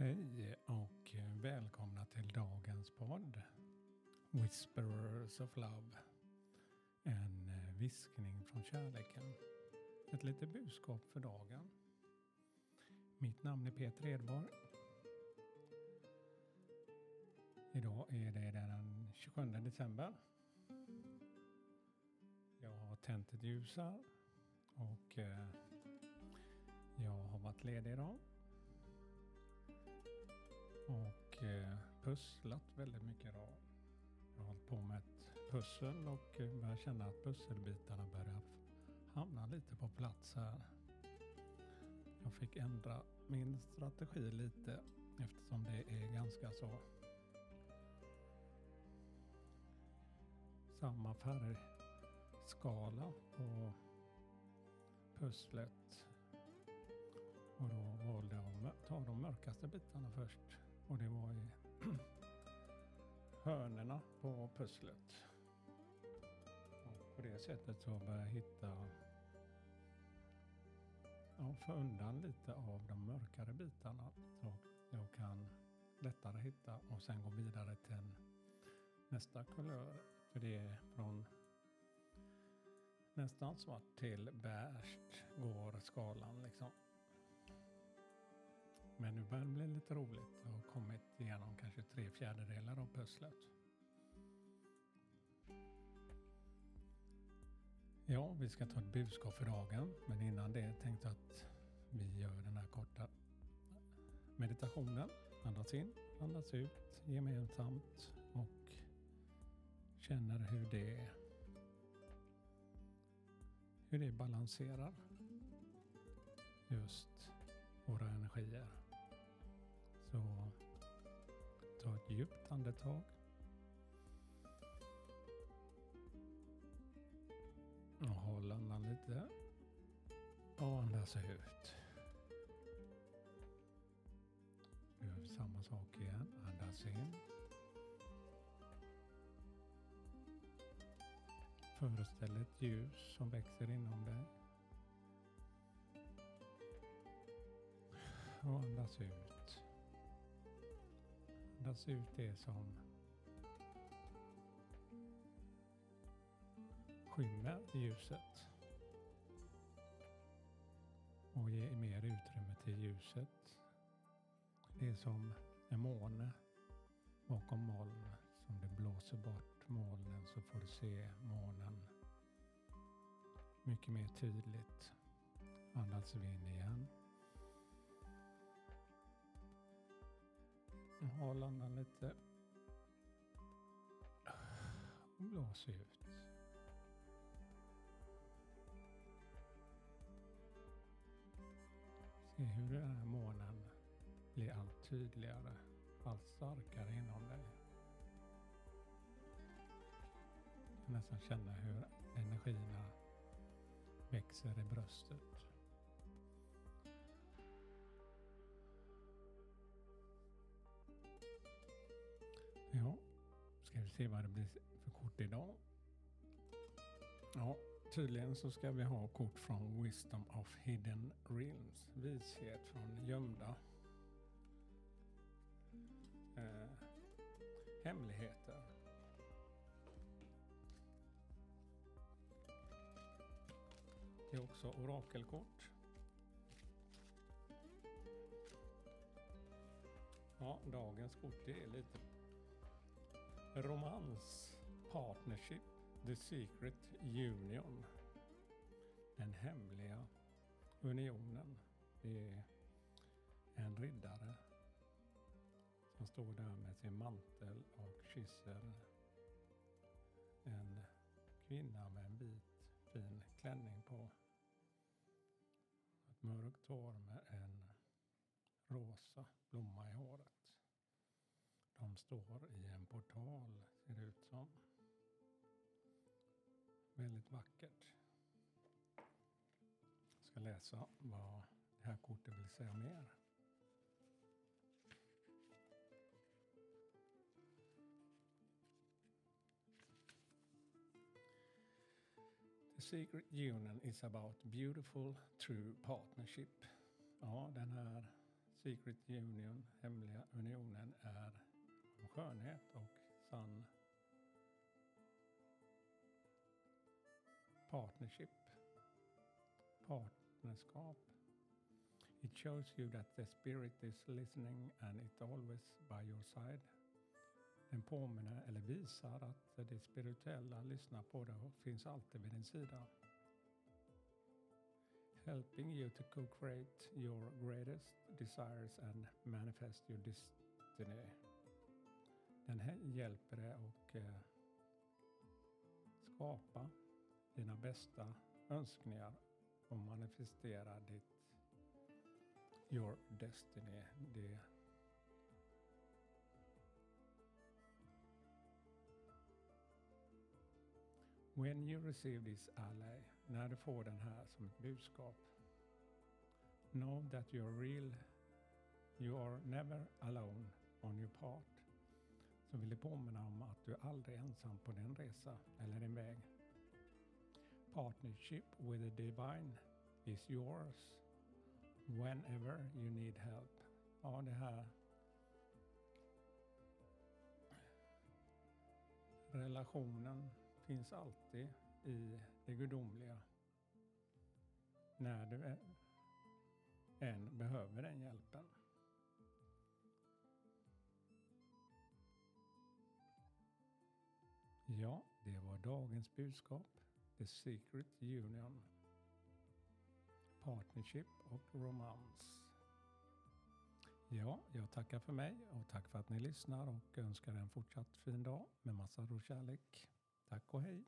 Hej och välkomna till dagens podd Whisperers of Love. En viskning från kärleken. Ett litet budskap för dagen. Mitt namn är Peter Edborg. Idag är det den 27 december. Jag har tänt ett ljus här och eh, jag har varit ledig idag och eh, pusslat väldigt mycket idag. Jag har hållit på med ett pussel och börjar känna att pusselbitarna börjar hamna lite på plats här. Jag fick ändra min strategi lite eftersom det är ganska så samma färgskala på pusslet. Och då valde jag att ta de mörkaste bitarna först. Och det var i hörnerna på pusslet. Och på det sättet så började jag hitta, ja, få undan lite av de mörkare bitarna. Så jag kan lättare hitta och sen gå vidare till nästa kulör. För det är från nästan svart till beige går skalan liksom. Men nu börjar det bli lite roligt. Jag har kommit igenom kanske tre fjärdedelar av pusslet. Ja, vi ska ta ett budskap för dagen. Men innan det tänkte jag att vi gör den här korta meditationen. Andas in, andas ut gemensamt känner hur det, hur det balanserar just våra energier. Så ta ett djupt andetag. Och håll andan lite. Och andas ut. Gör samma sak igen. Andas in. Föreställ ett ljus som växer inom dig. Och andas ut. Andas ut det som skymmer ljuset. Och ge mer utrymme till ljuset. Det är som en måne bakom moln. Som det blåser bort molnen så får du se månen mycket mer tydligt. Andas vi in igen. Håll andan lite. Och blås ut. Se hur den här månen blir allt tydligare, allt starkare inom dig. Du kan nästan känna hur energierna växer i bröstet. Ja, ska vi se vad det blir för kort idag. Ja, tydligen så ska vi ha kort från Wisdom of Hidden Realms. Vishet från gömda ta orakelkort. Ja, dagens kort är lite romans, partnership, the secret union. Den hemliga unionen. Det är en riddare som står där med sin mantel och kysser en kvinna med en vit fin klänning på långt hår med en rosa blomma i håret. De står i en portal, ser det ut som. Väldigt vackert. Jag ska läsa vad det här kortet vill säga mer. The Secret Union is about beautiful true partnership. Ja, den här Secret Union, hemliga unionen, är om skönhet och sann partnership, partnerskap. It shows you that the spirit is listening and it always by your side. Den påminner eller visar att det spirituella lyssnar på dig och finns alltid vid din sida. Helping you to co-create your greatest desires and manifest your destiny. Den här hjälper dig att eh, skapa dina bästa önskningar och manifestera ditt your destiny. Det When you receive this ally, när du får den här som ett budskap, know that you are real, you are never alone on your part. Så vill jag påminna om att du aldrig är ensam på din resa eller din väg. Partnership with the divine is yours whenever you need help. Ja, det här relationen finns alltid i det gudomliga. När du än behöver den hjälpen. Ja, det var dagens budskap. The Secret Union. Partnership och Romance. Ja, jag tackar för mig och tack för att ni lyssnar och önskar en fortsatt fin dag med massa ro-kärlek. Tack och hej!